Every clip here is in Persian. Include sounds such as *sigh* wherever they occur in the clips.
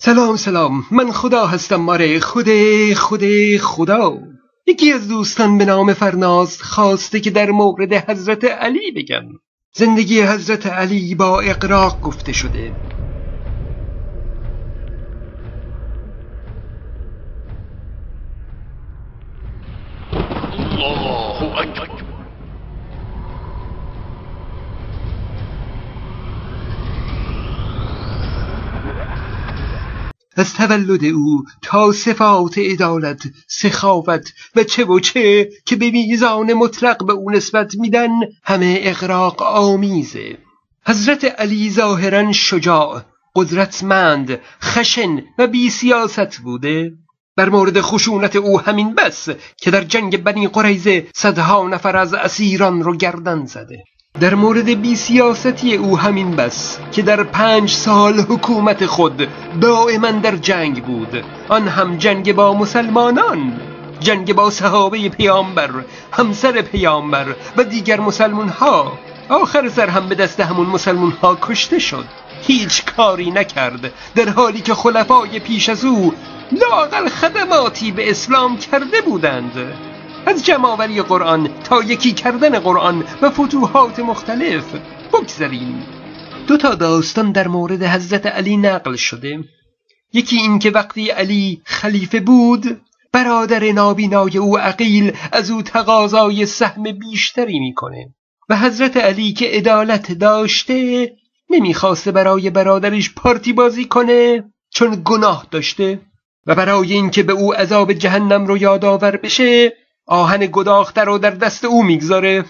سلام سلام. من خدا هستم. ماره خود خود خدا. یکی از دوستان به نام فرناز خواسته که در مورد حضرت علی بگم. زندگی حضرت علی با اقراق گفته شده. الله اکبر. از تولد او تا صفات عدالت سخاوت و چه و چه که به میزان مطلق به او نسبت میدن همه اقراق آمیزه. حضرت علی ظاهرا شجاع قدرتمند خشن و بی سیاست بوده. بر مورد خشونت او همین بس که در جنگ بنی قریزه صدها نفر از اسیران رو گردن زده. در مورد بی سیاستی او همین بس که در پنج سال حکومت خود دائما در جنگ بود. آن هم جنگ با مسلمانان جنگ با صحابه پیامبر همسر پیامبر و دیگر مسلمون ها آخر سر هم به دست همون مسلمون ها کشته شد. هیچ کاری نکرد در حالی که خلفای پیش از او لاقل خدماتی به اسلام کرده بودند. از جمعآوری قرآن تا یکی کردن قرآن و فتوحات مختلف بگذریم. دو تا داستان در مورد حضرت علی نقل شده. یکی این که وقتی علی خلیفه بود برادر نابینای او عقیل از او تقاضای سهم بیشتری می‌کنه و حضرت علی که عدالت داشته نمی‌خواسته برای برادرش پارتی بازی کنه چون گناه داشته و برای اینکه به او عذاب جهنم رو یادآور بشه آهن گداخته رو در دست او می‌گذاره.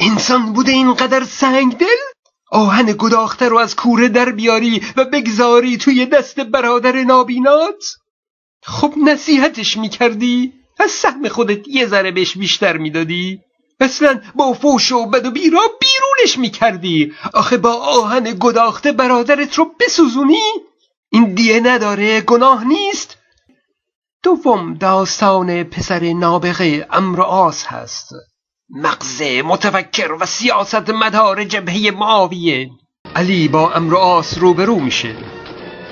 انسان بوده اینقدر سنگ دل آهن گداخته رو از کوره در بیاری و بگذاری توی دست برادر نابینات؟ خب نصیحتش می‌کردی؟ از سهم خودت یه ذره بهش بیشتر می‌دادی؟ اصلا با فوش و بد و بیرا بیرونش می‌کردی. آخه با آهن گداخته برادرت رو بسوزونی؟ این دیه نداره گناه نیست. دوم داستان پسر نابغه امر آس هست. مغز متفکر و سیاست مدار جبهه معاویه. علی با امر آس روبرو میشه.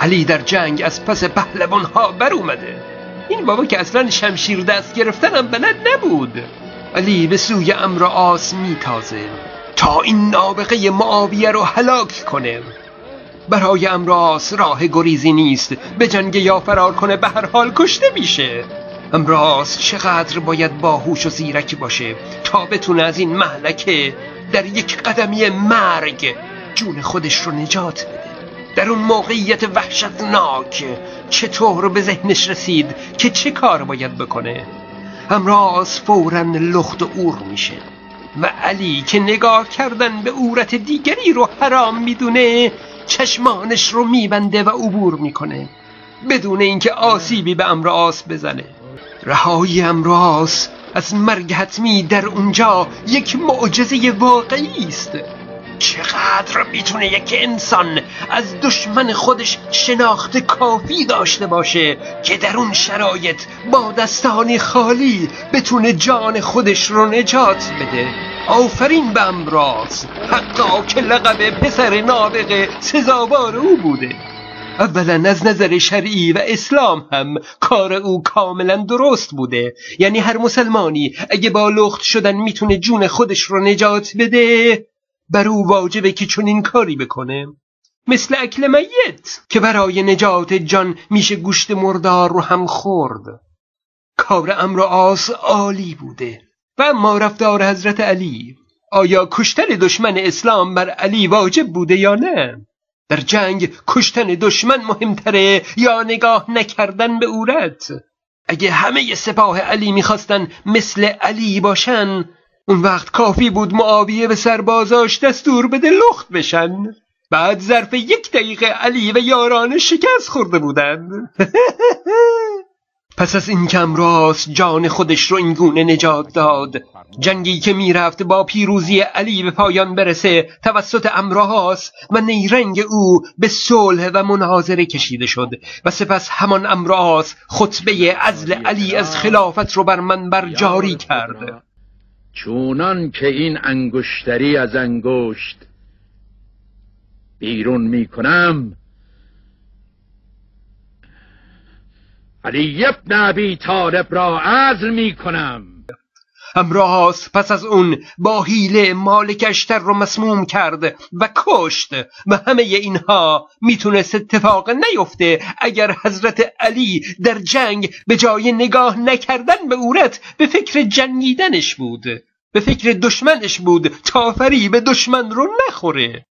علی در جنگ از پس پهلوان ها بر اومده این بابا که اصلا شمشیر دست گرفتنم بلد نبود. علی به سوی امر آس میتازه تا این نابغه معاویه رو هلاک کنه. برای امراس راه گریزی نیست. به جنگ یا فرار کنه به هر حال کشته میشه. امراس چقدر باید باهوش و زیرکی باشه تا بتونه از این محلکه در یک قدمی مرگ جون خودش رو نجات بده. در اون موقعیت وحشتناک چطور به ذهنش رسید که چه کار باید بکنه؟ امراس فورا لخت و اور میشه. و علی که نگاه کردن به عورت دیگری رو حرام می‌دونه چشمانش رو میبنده و عبور می‌کنه. بدون اینکه آسیبی به امراس بزنه. رهایی امراس از مرگ حتمی در اونجا یک معجزه واقعی است. چقدر می‌تونه یک انسان از دشمن خودش شناخت کافی داشته باشه که در اون شرایط با دستانی خالی بتونه جان خودش رو نجات بده؟ آفرین به امراض. حقا که لقب پسر نابغه سزاوار او بوده. اولا از نظر شرعی و اسلام هم کار او کاملا درست بوده. یعنی هر مسلمانی اگه با لخت شدن می‌تونه جون خودش رو نجات بده بر او واجبه که چنین کاری بکنه. مثل اکل میت که برای نجات جان میشه گوشت مردار رو هم خورد. کار امر آس عالی بوده. و اما رفتار حضرت علی آیا کشتن دشمن اسلام بر علی واجب بوده یا نه؟ در جنگ کشتن دشمن مهمتره یا نگاه نکردن به اورت؟ اگه همه سپاه علی می‌خواستن مثل علی باشن اون وقت کافی بود معاویه به سربازاش دستور بده لخت بشن. بعد ظرف یک دقیقه علی و یاران شکست خورده بودند *laughs* پس از این کم راست جان خودش رو اینگونه نجات داد جنگی که می‌رفت با پیروزی علی به پایان برسه توسط امراس و نیرنگ او به صلح و مناظره کشیده شد و سپس همان امراس خطبه ازل علی از خلافت رو بر منبر جاری کرد. چونان که این انگشتری از انگشت بیرون می‌کنم علی ابن ابی طالب را عزل می کنم. همراه پس از اون با حیله مالک اشتر رو مسموم کرد و کشت و همه اینها می‌تونست اتفاق نیفته اگر حضرت علی در جنگ به جای نگاه نکردن به اورت به فکر جنگیدنش بود به فکر دشمنش بود تا به دشمن رو نخوره.